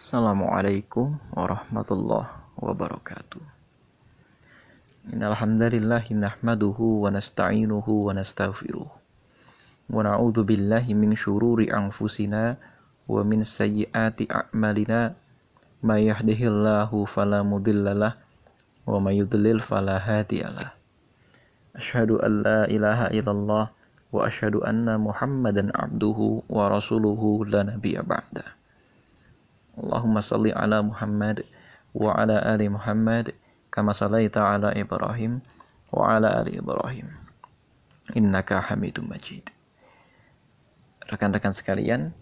Assalamualaikum warahmatullahi wabarakatuh. Innal hamdalillah nahmaduhu wa nasta'inuhu wa nastaghfiruh. Wa na'udzu billahi min shururi anfusina wa min sayyiati a'malina. May yahdihillahu fala mudhillalah wa may yudlil fala hadiyalah. An la ilaha illallah wa asyhadu anna Muhammadan abduhu wa rasuluhu la nabiyya. Allahumma salli ala Muhammad wa ala ali Muhammad kama salaita ala Ibrahim wa ala ali Ibrahim innaka Hamidum Majid. Rekan-rekan sekalian,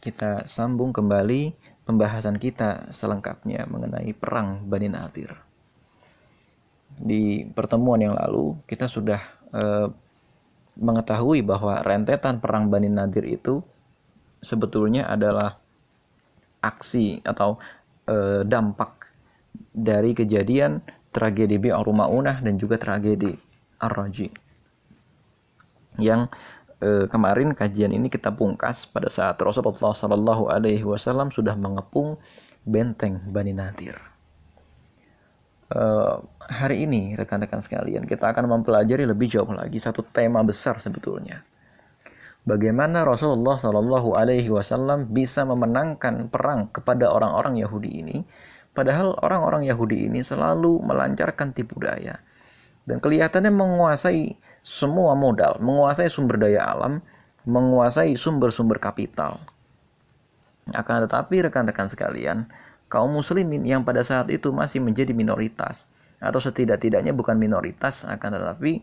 kita sambung kembali pembahasan kita selengkapnya mengenai perang Bani Nadir. Di pertemuan yang lalu kita sudah eh, mengetahui bahwa rentetan perang Bani Nadir itu sebetulnya adalah aksi atau e, dampak dari kejadian tragedi Bi'ar Maunah dan juga tragedi Ar-Raji. Yang e, kemarin kajian ini kita pungkas pada saat Rasulullah Shallallahu alaihi wasallam sudah mengepung benteng Bani Nadir. E, hari ini rekan-rekan sekalian kita akan mempelajari lebih jauh lagi satu tema besar sebetulnya bagaimana Rasulullah Shallallahu Alaihi Wasallam bisa memenangkan perang kepada orang-orang Yahudi ini, padahal orang-orang Yahudi ini selalu melancarkan tipu daya dan kelihatannya menguasai semua modal, menguasai sumber daya alam, menguasai sumber-sumber kapital. Akan tetapi rekan-rekan sekalian, kaum muslimin yang pada saat itu masih menjadi minoritas atau setidak-tidaknya bukan minoritas akan tetapi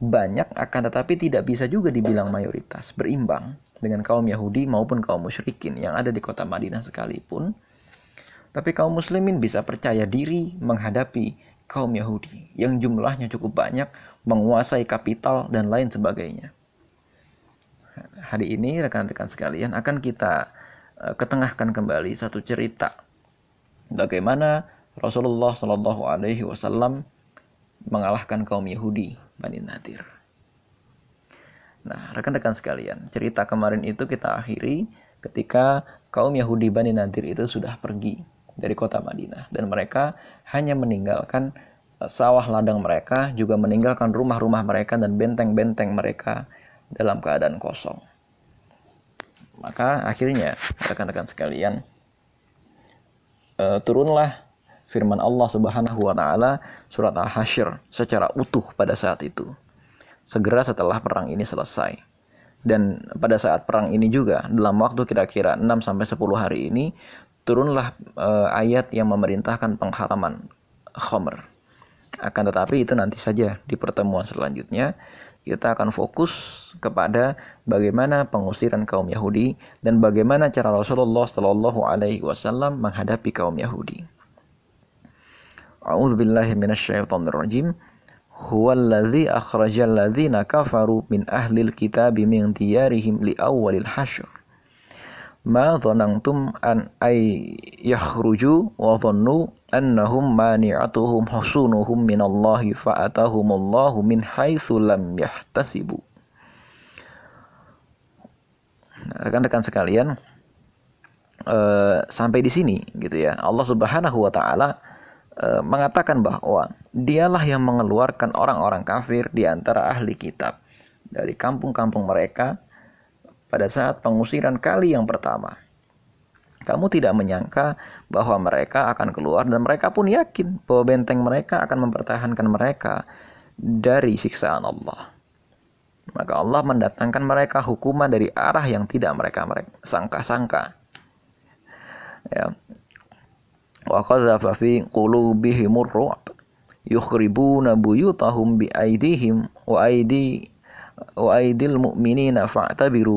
banyak akan tetapi tidak bisa juga dibilang mayoritas berimbang dengan kaum Yahudi maupun kaum musyrikin yang ada di kota Madinah sekalipun. Tapi kaum muslimin bisa percaya diri menghadapi kaum Yahudi yang jumlahnya cukup banyak menguasai kapital dan lain sebagainya. Hari ini rekan-rekan sekalian akan kita uh, ketengahkan kembali satu cerita bagaimana Rasulullah Shallallahu Alaihi Wasallam mengalahkan kaum Yahudi Bani Nadir. Nah, rekan-rekan sekalian, cerita kemarin itu kita akhiri ketika kaum Yahudi Bani Nadir itu sudah pergi dari kota Madinah dan mereka hanya meninggalkan eh, sawah ladang mereka, juga meninggalkan rumah-rumah mereka dan benteng-benteng mereka dalam keadaan kosong. Maka akhirnya rekan-rekan sekalian uh, turunlah firman Allah Subhanahu wa taala surat Al-Hasyr secara utuh pada saat itu. Segera setelah perang ini selesai. Dan pada saat perang ini juga dalam waktu kira-kira 6 sampai 10 hari ini turunlah uh, ayat yang memerintahkan pengharaman khamr. Akan tetapi itu nanti saja di pertemuan selanjutnya kita akan fokus kepada bagaimana pengusiran kaum Yahudi dan bagaimana cara Rasulullah Shallallahu Alaihi Wasallam menghadapi kaum Yahudi. A'udzu billahi minasyaitonir rajim. Huwallazi akhrajal ladzina kafaru min ahlil kitabi min diyarihim li awwalil hasyr. Ma dhanantum an ay yakhruju wa dhannu annahum mani'atuhum husunuhum minallahi fa'atahumullahu min haitsu lam yahtasibu. Nah, rekan-rekan sekalian, uh, sampai di sini gitu ya. Allah Subhanahu wa taala E, mengatakan bahwa dialah yang mengeluarkan orang-orang kafir di antara ahli kitab dari kampung-kampung mereka pada saat pengusiran kali yang pertama. Kamu tidak menyangka bahwa mereka akan keluar dan mereka pun yakin bahwa benteng mereka akan mempertahankan mereka dari siksaan Allah. Maka Allah mendatangkan mereka hukuman dari arah yang tidak mereka sangka-sangka. Ya,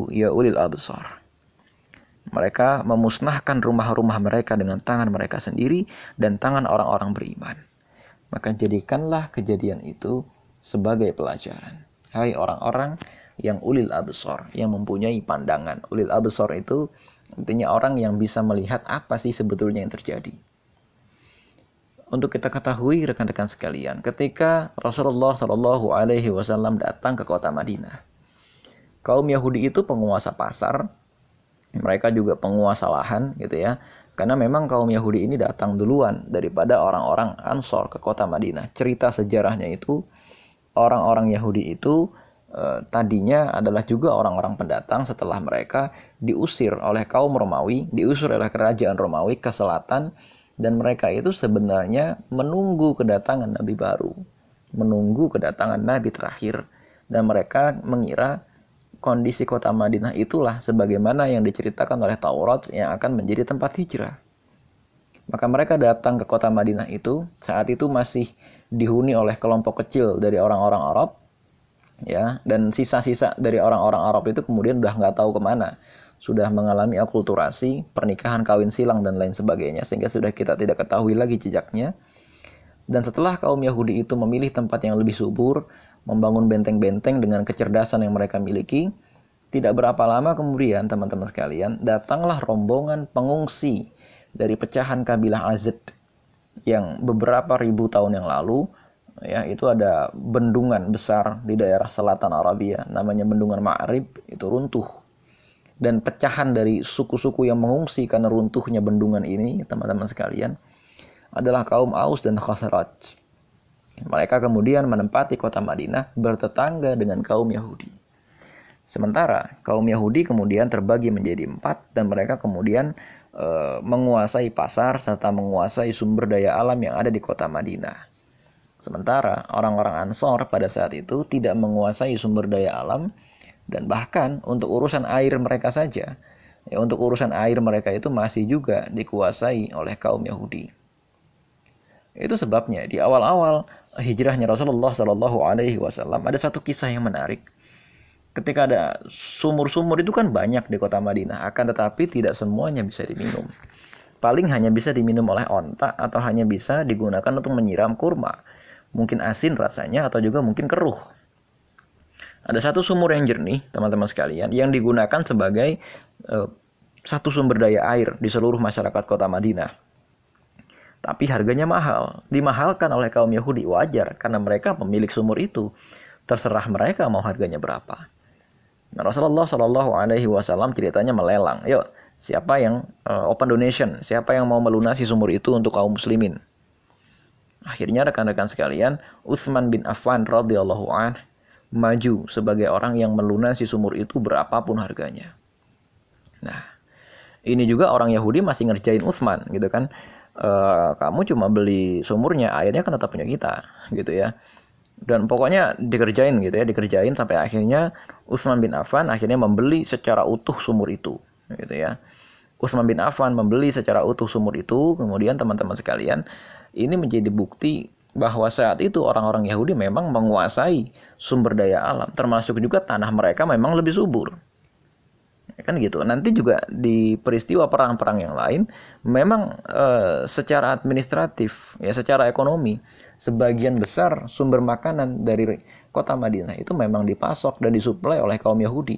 ya mereka memusnahkan rumah-rumah mereka dengan tangan mereka sendiri dan tangan orang-orang beriman. Maka jadikanlah kejadian itu sebagai pelajaran. Hai orang-orang yang ulil absar yang mempunyai pandangan. Ulil absar itu intinya orang yang bisa melihat apa sih sebetulnya yang terjadi untuk kita ketahui rekan-rekan sekalian, ketika Rasulullah Shallallahu Alaihi Wasallam datang ke kota Madinah, kaum Yahudi itu penguasa pasar, mereka juga penguasa lahan, gitu ya. Karena memang kaum Yahudi ini datang duluan daripada orang-orang Ansor ke kota Madinah. Cerita sejarahnya itu orang-orang Yahudi itu eh, tadinya adalah juga orang-orang pendatang setelah mereka diusir oleh kaum Romawi, diusir oleh kerajaan Romawi ke selatan dan mereka itu sebenarnya menunggu kedatangan nabi baru, menunggu kedatangan nabi terakhir. Dan mereka mengira kondisi kota Madinah itulah sebagaimana yang diceritakan oleh Taurat yang akan menjadi tempat hijrah. Maka mereka datang ke kota Madinah itu. Saat itu masih dihuni oleh kelompok kecil dari orang-orang Arab ya. Dan sisa-sisa dari orang-orang Arab itu kemudian udah nggak tahu ke mana sudah mengalami akulturasi pernikahan kawin silang dan lain sebagainya sehingga sudah kita tidak ketahui lagi jejaknya dan setelah kaum Yahudi itu memilih tempat yang lebih subur membangun benteng-benteng dengan kecerdasan yang mereka miliki. Tidak berapa lama kemudian, teman-teman sekalian, datanglah rombongan pengungsi dari pecahan kabilah Azad yang beberapa ribu tahun yang lalu ya itu ada bendungan besar di daerah selatan Arabia namanya bendungan Ma'rib itu runtuh dan pecahan dari suku-suku yang mengungsi karena runtuhnya bendungan ini teman-teman sekalian adalah kaum Aus dan Khazraj mereka kemudian menempati kota Madinah bertetangga dengan kaum Yahudi. Sementara kaum Yahudi kemudian terbagi menjadi empat dan mereka kemudian e, menguasai pasar serta menguasai sumber daya alam yang ada di kota Madinah. Sementara orang-orang Ansor pada saat itu tidak menguasai sumber daya alam dan bahkan untuk urusan air mereka saja, ya untuk urusan air mereka itu masih juga dikuasai oleh kaum Yahudi. Itu sebabnya di awal-awal hijrahnya Rasulullah Shallallahu Alaihi Wasallam ada satu kisah yang menarik. Ketika ada sumur-sumur itu kan banyak di kota Madinah, akan tetapi tidak semuanya bisa diminum. Paling hanya bisa diminum oleh onta atau hanya bisa digunakan untuk menyiram kurma. Mungkin asin rasanya atau juga mungkin keruh. Ada satu sumur yang jernih, teman-teman sekalian, yang digunakan sebagai uh, satu sumber daya air di seluruh masyarakat kota Madinah tapi harganya mahal. Dimahalkan oleh kaum Yahudi wajar karena mereka pemilik sumur itu. Terserah mereka mau harganya berapa. Nah, Rasulullah Shallallahu Alaihi Wasallam ceritanya melelang. Yuk, siapa yang uh, open donation? Siapa yang mau melunasi sumur itu untuk kaum muslimin? Akhirnya rekan-rekan sekalian, Utsman bin Affan radhiyallahu an maju sebagai orang yang melunasi sumur itu berapapun harganya. Nah, ini juga orang Yahudi masih ngerjain Utsman gitu kan. Uh, kamu cuma beli sumurnya airnya kan tetap punya kita gitu ya. Dan pokoknya dikerjain gitu ya dikerjain sampai akhirnya Utsman bin Affan akhirnya membeli secara utuh sumur itu gitu ya. Utsman bin Affan membeli secara utuh sumur itu kemudian teman-teman sekalian ini menjadi bukti bahwa saat itu orang-orang Yahudi memang menguasai sumber daya alam termasuk juga tanah mereka memang lebih subur kan gitu. Nanti juga di peristiwa perang-perang yang lain, memang e, secara administratif, ya secara ekonomi, sebagian besar sumber makanan dari kota Madinah itu memang dipasok dan disuplai oleh kaum Yahudi.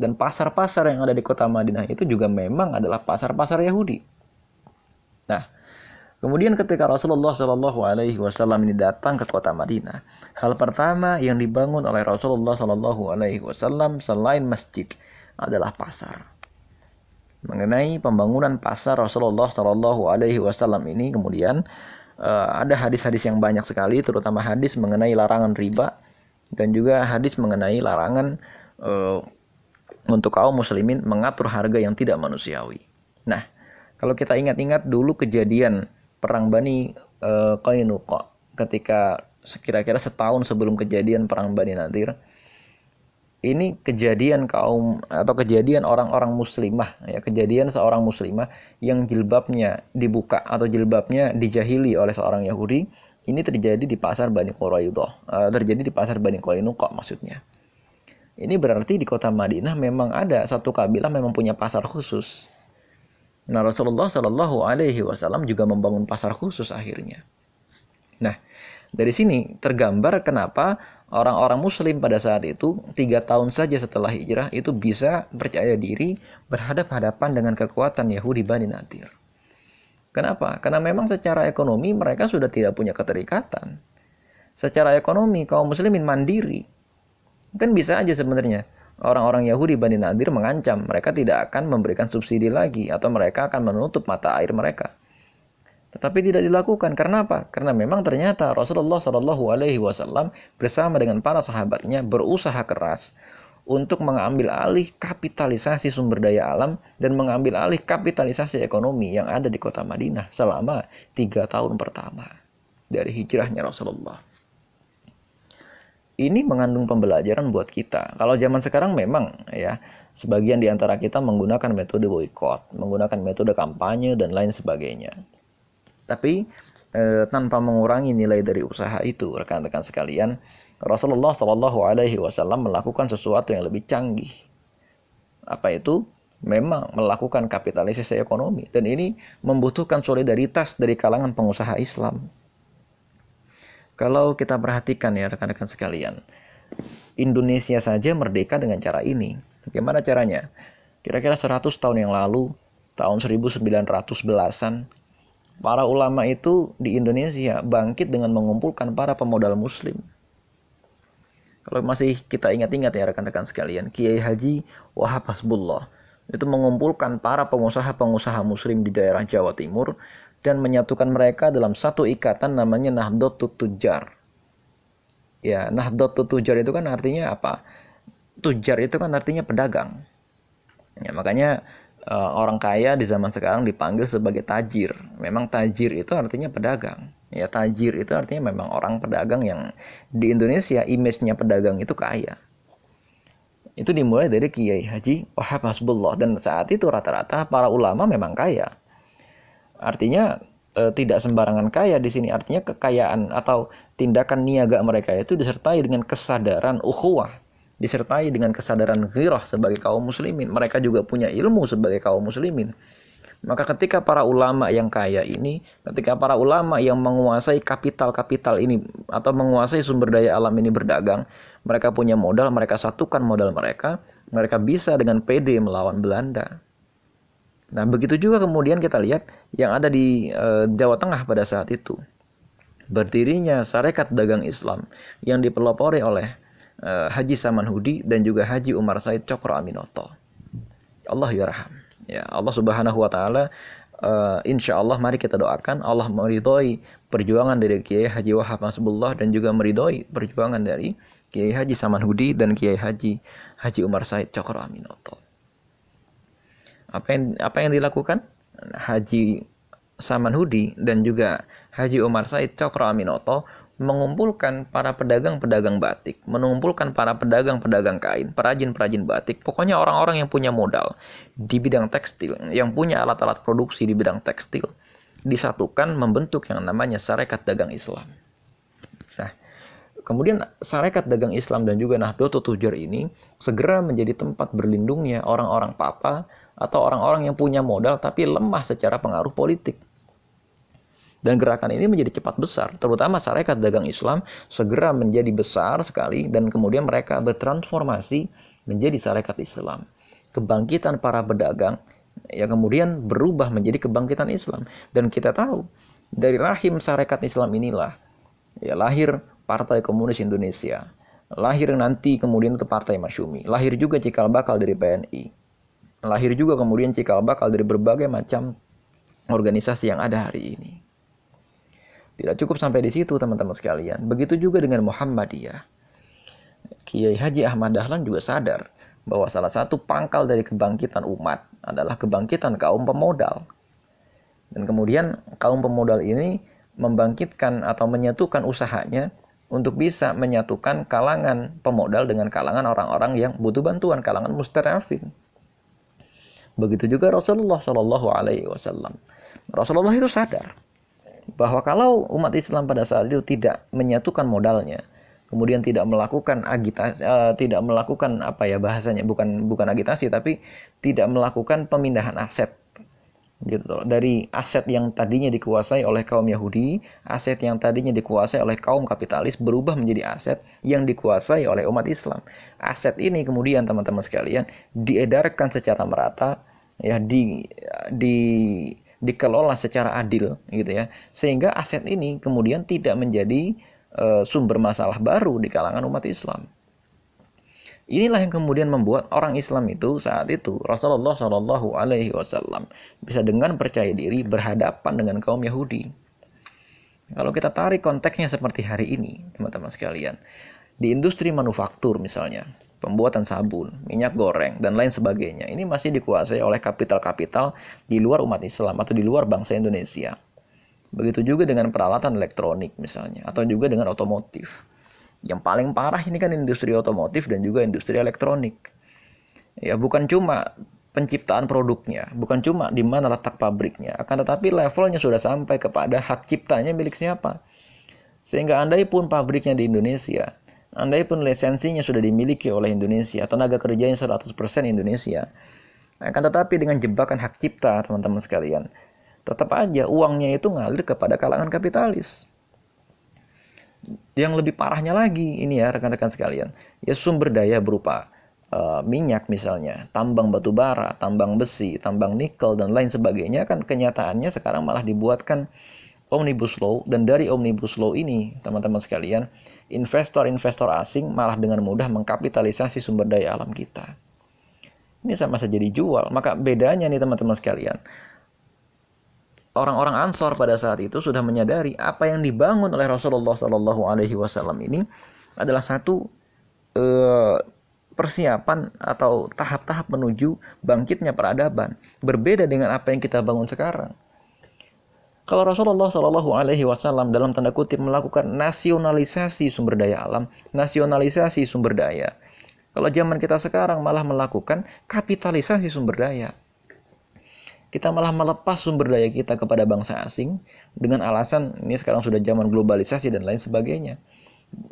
Dan pasar-pasar yang ada di kota Madinah itu juga memang adalah pasar-pasar Yahudi. Nah, kemudian ketika Rasulullah Shallallahu Alaihi Wasallam ini datang ke kota Madinah, hal pertama yang dibangun oleh Rasulullah Shallallahu Alaihi Wasallam selain masjid adalah pasar. Mengenai pembangunan pasar Rasulullah Shallallahu Alaihi Wasallam ini kemudian uh, ada hadis-hadis yang banyak sekali, terutama hadis mengenai larangan riba dan juga hadis mengenai larangan uh, untuk kaum muslimin mengatur harga yang tidak manusiawi. Nah, kalau kita ingat-ingat dulu kejadian perang Bani uh, Qainuqa. Ketika kira-kira setahun sebelum kejadian perang Bani Nadir, ini kejadian kaum atau kejadian orang-orang muslimah ya kejadian seorang muslimah yang jilbabnya dibuka atau jilbabnya dijahili oleh seorang Yahudi ini terjadi di pasar Bani Quraidah uh, terjadi di pasar Bani Qainuqa maksudnya. Ini berarti di kota Madinah memang ada satu kabilah memang punya pasar khusus nah Rasulullah Shallallahu Alaihi Wasallam juga membangun pasar khusus akhirnya nah dari sini tergambar kenapa orang-orang muslim pada saat itu tiga tahun saja setelah hijrah itu bisa percaya diri berhadap-hadapan dengan kekuatan Yahudi Bani Nadir. Kenapa? Karena memang secara ekonomi mereka sudah tidak punya keterikatan. Secara ekonomi kaum muslimin mandiri. Kan bisa aja sebenarnya orang-orang Yahudi Bani Nadir mengancam mereka tidak akan memberikan subsidi lagi atau mereka akan menutup mata air mereka. Tetapi tidak dilakukan karena apa? Karena memang ternyata Rasulullah Shallallahu Alaihi Wasallam bersama dengan para sahabatnya berusaha keras untuk mengambil alih kapitalisasi sumber daya alam dan mengambil alih kapitalisasi ekonomi yang ada di kota Madinah selama tiga tahun pertama dari hijrahnya Rasulullah ini mengandung pembelajaran buat kita. Kalau zaman sekarang memang ya sebagian di antara kita menggunakan metode boykot, menggunakan metode kampanye dan lain sebagainya. Tapi eh, tanpa mengurangi nilai dari usaha itu, rekan-rekan sekalian, Rasulullah Shallallahu Alaihi Wasallam melakukan sesuatu yang lebih canggih. Apa itu? Memang melakukan kapitalisasi ekonomi dan ini membutuhkan solidaritas dari kalangan pengusaha Islam kalau kita perhatikan ya rekan-rekan sekalian, Indonesia saja merdeka dengan cara ini. Bagaimana caranya? Kira-kira 100 tahun yang lalu, tahun 1911-an, para ulama itu di Indonesia bangkit dengan mengumpulkan para pemodal muslim. Kalau masih kita ingat-ingat ya rekan-rekan sekalian, Kiai Haji Wahab Hasbullah itu mengumpulkan para pengusaha-pengusaha muslim di daerah Jawa Timur dan menyatukan mereka dalam satu ikatan namanya Nahdlatul Tujar. Ya, Nahdlatul Tujar itu kan artinya apa? Tujar itu kan artinya pedagang. Ya, makanya uh, orang kaya di zaman sekarang dipanggil sebagai tajir. Memang tajir itu artinya pedagang. Ya, tajir itu artinya memang orang pedagang yang di Indonesia image-nya pedagang itu kaya. Itu dimulai dari Kiai Haji Wahab Hasbullah dan saat itu rata-rata para ulama memang kaya Artinya e, tidak sembarangan kaya di sini. Artinya kekayaan atau tindakan niaga mereka itu disertai dengan kesadaran ukhuwah. Disertai dengan kesadaran ghirah sebagai kaum muslimin. Mereka juga punya ilmu sebagai kaum muslimin. Maka ketika para ulama yang kaya ini ketika para ulama yang menguasai kapital-kapital ini atau menguasai sumber daya alam ini berdagang mereka punya modal mereka satukan modal mereka mereka bisa dengan PD melawan Belanda Nah, begitu juga kemudian kita lihat yang ada di e, Jawa Tengah pada saat itu. Berdirinya Sarekat Dagang Islam yang dipelopori oleh e, Haji Saman Hudi dan juga Haji Umar Said Cokro Aminoto. Allah yarham. Ya, Allah Subhanahu wa taala uh, insya Allah mari kita doakan Allah meridhoi perjuangan dari Kiai Haji Wahab Nasbullah dan juga meridhoi perjuangan dari Kiai Haji Saman Hudi dan Kiai Haji Haji Umar Said Cokro Aminoto. Apa yang apa yang dilakukan? Haji Saman Hudi dan juga Haji Umar Said Cokro Aminoto mengumpulkan para pedagang-pedagang batik, mengumpulkan para pedagang-pedagang kain, perajin-perajin batik, pokoknya orang-orang yang punya modal di bidang tekstil, yang punya alat-alat produksi di bidang tekstil, disatukan membentuk yang namanya Sarekat Dagang Islam. Nah, kemudian Sarekat Dagang Islam dan juga Nahdlatul Tujar ini segera menjadi tempat berlindungnya orang-orang papa atau orang-orang yang punya modal tapi lemah secara pengaruh politik. Dan gerakan ini menjadi cepat besar, terutama syarikat dagang Islam segera menjadi besar sekali dan kemudian mereka bertransformasi menjadi syarikat Islam. Kebangkitan para pedagang ya kemudian berubah menjadi kebangkitan Islam dan kita tahu dari rahim syarikat Islam inilah ya lahir Partai Komunis Indonesia. Lahir nanti kemudian itu Partai Masyumi. Lahir juga cikal bakal dari PNI lahir juga kemudian cikal bakal dari berbagai macam organisasi yang ada hari ini. Tidak cukup sampai di situ teman-teman sekalian. Begitu juga dengan Muhammadiyah. Kiai Haji Ahmad Dahlan juga sadar bahwa salah satu pangkal dari kebangkitan umat adalah kebangkitan kaum pemodal. Dan kemudian kaum pemodal ini membangkitkan atau menyatukan usahanya untuk bisa menyatukan kalangan pemodal dengan kalangan orang-orang yang butuh bantuan, kalangan mustarafin. Begitu juga Rasulullah Shallallahu Alaihi Wasallam. Rasulullah itu sadar bahwa kalau umat Islam pada saat itu tidak menyatukan modalnya, kemudian tidak melakukan agitasi, uh, tidak melakukan apa ya bahasanya, bukan bukan agitasi, tapi tidak melakukan pemindahan aset gitu dari aset yang tadinya dikuasai oleh kaum Yahudi, aset yang tadinya dikuasai oleh kaum kapitalis berubah menjadi aset yang dikuasai oleh umat Islam. Aset ini kemudian teman-teman sekalian diedarkan secara merata ya di di dikelola secara adil gitu ya. Sehingga aset ini kemudian tidak menjadi uh, sumber masalah baru di kalangan umat Islam. Inilah yang kemudian membuat orang Islam itu saat itu Rasulullah Shallallahu Alaihi Wasallam bisa dengan percaya diri berhadapan dengan kaum Yahudi. Kalau kita tarik konteksnya seperti hari ini, teman-teman sekalian, di industri manufaktur misalnya, pembuatan sabun, minyak goreng, dan lain sebagainya, ini masih dikuasai oleh kapital-kapital di luar umat Islam atau di luar bangsa Indonesia. Begitu juga dengan peralatan elektronik misalnya, atau juga dengan otomotif. Yang paling parah ini kan industri otomotif dan juga industri elektronik. Ya, bukan cuma penciptaan produknya, bukan cuma di mana letak pabriknya, akan tetapi levelnya sudah sampai kepada hak ciptanya milik siapa. Sehingga andai pun pabriknya di Indonesia, andai pun lisensinya sudah dimiliki oleh Indonesia, tenaga kerjanya 100% Indonesia, akan tetapi dengan jebakan hak cipta, teman-teman sekalian, tetap aja uangnya itu ngalir kepada kalangan kapitalis. Yang lebih parahnya lagi ini ya rekan-rekan sekalian ya sumber daya berupa uh, minyak misalnya tambang batu bara tambang besi tambang nikel dan lain sebagainya kan kenyataannya sekarang malah dibuatkan omnibus law dan dari omnibus law ini teman-teman sekalian investor-investor asing malah dengan mudah mengkapitalisasi sumber daya alam kita. Ini sama saja dijual. Maka bedanya nih teman-teman sekalian. Orang-orang Ansor pada saat itu sudah menyadari apa yang dibangun oleh Rasulullah Shallallahu Alaihi Wasallam ini adalah satu eh, persiapan atau tahap-tahap menuju bangkitnya peradaban, berbeda dengan apa yang kita bangun sekarang. Kalau Rasulullah Shallallahu Alaihi Wasallam dalam tanda kutip melakukan nasionalisasi sumber daya alam, nasionalisasi sumber daya. Kalau zaman kita sekarang malah melakukan kapitalisasi sumber daya kita malah melepas sumber daya kita kepada bangsa asing dengan alasan ini sekarang sudah zaman globalisasi dan lain sebagainya.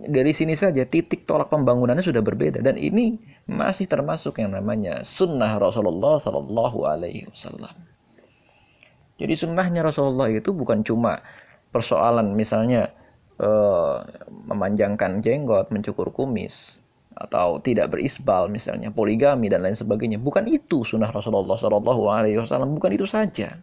Dari sini saja titik tolak pembangunannya sudah berbeda dan ini masih termasuk yang namanya sunnah Rasulullah Shallallahu Alaihi Wasallam. Jadi sunnahnya Rasulullah itu bukan cuma persoalan misalnya uh, memanjangkan jenggot, mencukur kumis, atau tidak berisbal misalnya poligami dan lain sebagainya. Bukan itu sunnah Rasulullah Shallallahu Alaihi Wasallam bukan itu saja.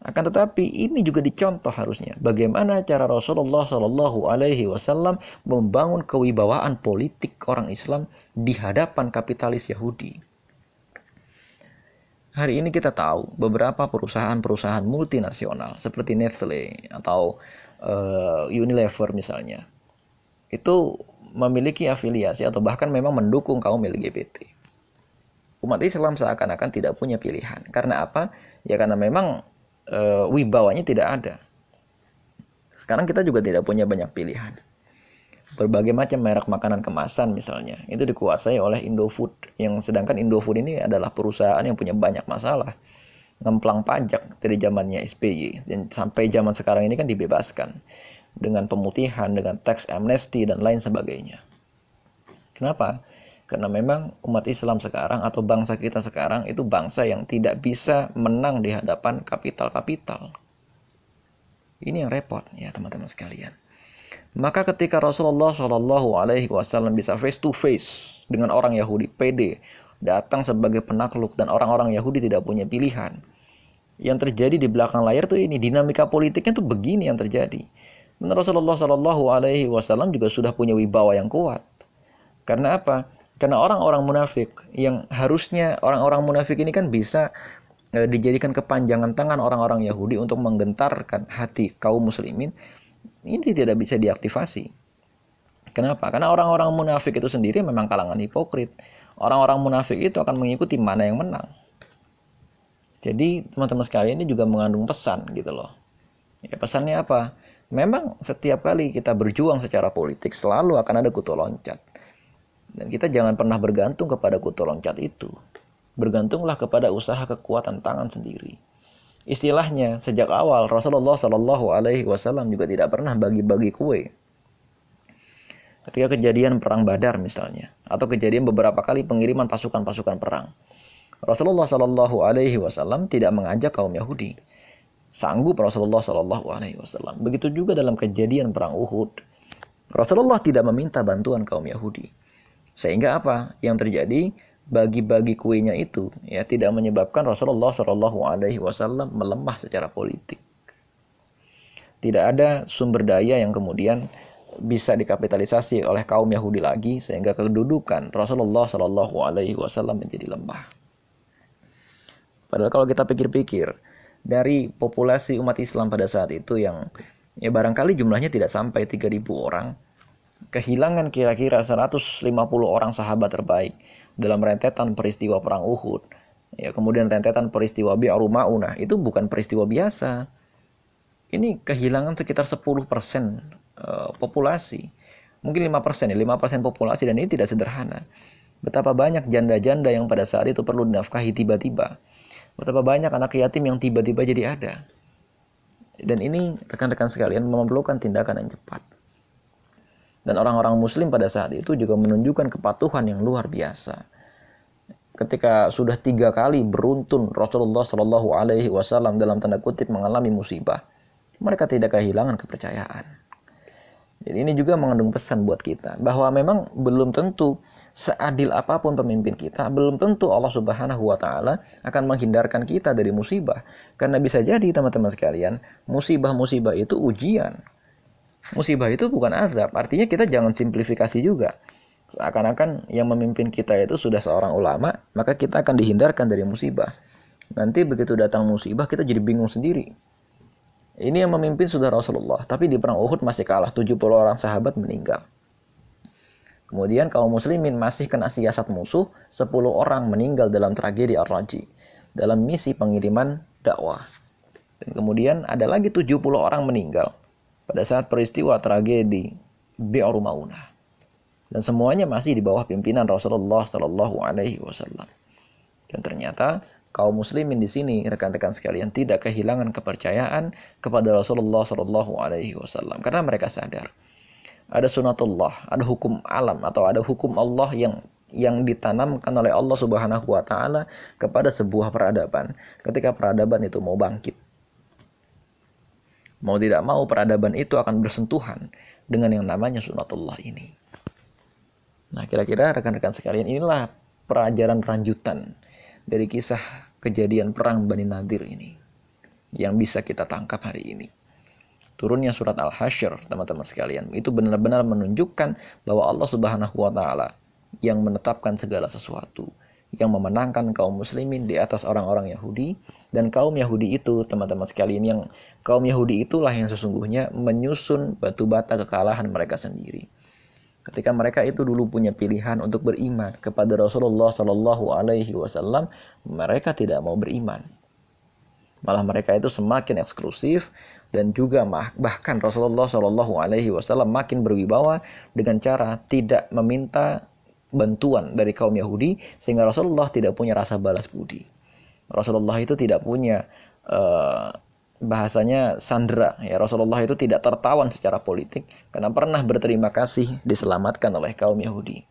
Akan tetapi ini juga dicontoh harusnya. Bagaimana cara Rasulullah Shallallahu Alaihi Wasallam membangun kewibawaan politik orang Islam di hadapan kapitalis Yahudi. Hari ini kita tahu beberapa perusahaan-perusahaan multinasional seperti Nestle atau uh, Unilever misalnya itu memiliki afiliasi atau bahkan memang mendukung kaum LGBT. Umat Islam seakan-akan tidak punya pilihan. Karena apa? Ya karena memang e, wibawanya tidak ada. Sekarang kita juga tidak punya banyak pilihan. Berbagai macam merek makanan kemasan misalnya, itu dikuasai oleh Indofood. Yang sedangkan Indofood ini adalah perusahaan yang punya banyak masalah. Ngemplang pajak dari zamannya SBY. Dan sampai zaman sekarang ini kan dibebaskan dengan pemutihan, dengan teks amnesti dan lain sebagainya. Kenapa? Karena memang umat Islam sekarang atau bangsa kita sekarang itu bangsa yang tidak bisa menang di hadapan kapital-kapital. Ini yang repot ya teman-teman sekalian. Maka ketika Rasulullah Shallallahu Alaihi Wasallam bisa face to face dengan orang Yahudi PD datang sebagai penakluk dan orang-orang Yahudi tidak punya pilihan. Yang terjadi di belakang layar tuh ini dinamika politiknya tuh begini yang terjadi. Dan Rasulullah Shallallahu Alaihi Wasallam juga sudah punya wibawa yang kuat. Karena apa? Karena orang-orang munafik yang harusnya orang-orang munafik ini kan bisa e, dijadikan kepanjangan tangan orang-orang Yahudi untuk menggentarkan hati kaum muslimin, ini tidak bisa diaktifasi. Kenapa? Karena orang-orang munafik itu sendiri memang kalangan hipokrit. Orang-orang munafik itu akan mengikuti mana yang menang. Jadi teman-teman sekalian ini juga mengandung pesan gitu loh. Ya pesannya apa? memang setiap kali kita berjuang secara politik selalu akan ada kutu loncat. Dan kita jangan pernah bergantung kepada kutu loncat itu. Bergantunglah kepada usaha kekuatan tangan sendiri. Istilahnya sejak awal Rasulullah Shallallahu Alaihi Wasallam juga tidak pernah bagi-bagi kue. Ketika kejadian perang Badar misalnya, atau kejadian beberapa kali pengiriman pasukan-pasukan perang, Rasulullah Shallallahu Alaihi Wasallam tidak mengajak kaum Yahudi sanggup Rasulullah Shallallahu Alaihi Wasallam. Begitu juga dalam kejadian perang Uhud, Rasulullah tidak meminta bantuan kaum Yahudi. Sehingga apa yang terjadi? Bagi-bagi kuenya itu ya tidak menyebabkan Rasulullah Shallallahu Alaihi Wasallam melemah secara politik. Tidak ada sumber daya yang kemudian bisa dikapitalisasi oleh kaum Yahudi lagi sehingga kedudukan Rasulullah Shallallahu Alaihi Wasallam menjadi lemah. Padahal kalau kita pikir-pikir dari populasi umat Islam pada saat itu yang ya barangkali jumlahnya tidak sampai 3000 orang, kehilangan kira-kira 150 orang sahabat terbaik dalam rentetan peristiwa perang Uhud, ya kemudian rentetan peristiwa Bi'ru Ma'unah, itu bukan peristiwa biasa. Ini kehilangan sekitar 10% uh, populasi. Mungkin 5% ya, 5% populasi dan ini tidak sederhana. Betapa banyak janda-janda yang pada saat itu perlu dinafkahi tiba-tiba. Betapa banyak anak yatim yang tiba-tiba jadi ada. Dan ini rekan-rekan sekalian memerlukan tindakan yang cepat. Dan orang-orang muslim pada saat itu juga menunjukkan kepatuhan yang luar biasa. Ketika sudah tiga kali beruntun Rasulullah Shallallahu Alaihi Wasallam dalam tanda kutip mengalami musibah, mereka tidak kehilangan kepercayaan. Jadi ini juga mengandung pesan buat kita bahwa memang belum tentu seadil apa pun pemimpin kita, belum tentu Allah Subhanahu wa taala akan menghindarkan kita dari musibah. Karena bisa jadi teman-teman sekalian, musibah-musibah itu ujian. Musibah itu bukan azab, artinya kita jangan simplifikasi juga. Seakan-akan yang memimpin kita itu sudah seorang ulama, maka kita akan dihindarkan dari musibah. Nanti begitu datang musibah kita jadi bingung sendiri ini yang memimpin sudah Rasulullah, tapi di perang Uhud masih kalah 70 orang sahabat meninggal. Kemudian kaum muslimin masih kena siasat musuh, 10 orang meninggal dalam tragedi Ar-Raji, dalam misi pengiriman dakwah. Dan kemudian ada lagi 70 orang meninggal pada saat peristiwa tragedi Bi'ru Maunah. Dan semuanya masih di bawah pimpinan Rasulullah Shallallahu alaihi wasallam. Dan ternyata kaum muslimin di sini rekan-rekan sekalian tidak kehilangan kepercayaan kepada Rasulullah Shallallahu Alaihi Wasallam karena mereka sadar ada sunatullah, ada hukum alam atau ada hukum Allah yang yang ditanamkan oleh Allah Subhanahu wa taala kepada sebuah peradaban ketika peradaban itu mau bangkit. Mau tidak mau peradaban itu akan bersentuhan dengan yang namanya sunatullah ini. Nah, kira-kira rekan-rekan sekalian inilah pelajaran lanjutan dari kisah kejadian perang Bani Nadir ini yang bisa kita tangkap hari ini. Turunnya surat Al-Hasyr, teman-teman sekalian, itu benar-benar menunjukkan bahwa Allah Subhanahu wa taala yang menetapkan segala sesuatu, yang memenangkan kaum muslimin di atas orang-orang Yahudi dan kaum Yahudi itu teman-teman sekalian yang kaum Yahudi itulah yang sesungguhnya menyusun batu bata kekalahan mereka sendiri ketika mereka itu dulu punya pilihan untuk beriman kepada Rasulullah Shallallahu Alaihi Wasallam, mereka tidak mau beriman. Malah mereka itu semakin eksklusif dan juga bahkan Rasulullah Shallallahu Alaihi Wasallam makin berwibawa dengan cara tidak meminta bantuan dari kaum Yahudi sehingga Rasulullah tidak punya rasa balas budi. Rasulullah itu tidak punya uh, bahasanya sandra ya Rasulullah itu tidak tertawan secara politik karena pernah berterima kasih diselamatkan oleh kaum Yahudi.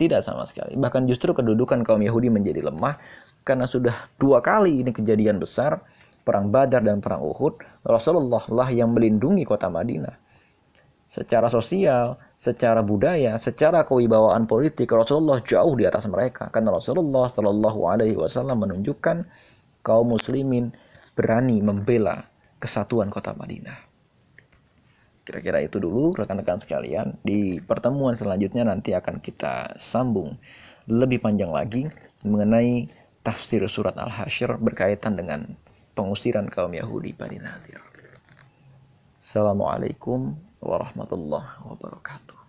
Tidak sama sekali. Bahkan justru kedudukan kaum Yahudi menjadi lemah karena sudah dua kali ini kejadian besar perang Badar dan perang Uhud Rasulullah lah yang melindungi kota Madinah. Secara sosial, secara budaya, secara kewibawaan politik Rasulullah jauh di atas mereka karena Rasulullah Shallallahu Alaihi Wasallam menunjukkan kaum muslimin berani membela kesatuan kota Madinah. Kira-kira itu dulu rekan-rekan sekalian. Di pertemuan selanjutnya nanti akan kita sambung lebih panjang lagi mengenai tafsir surat Al-Hasyr berkaitan dengan pengusiran kaum Yahudi Bani Nadir. Assalamualaikum warahmatullahi wabarakatuh.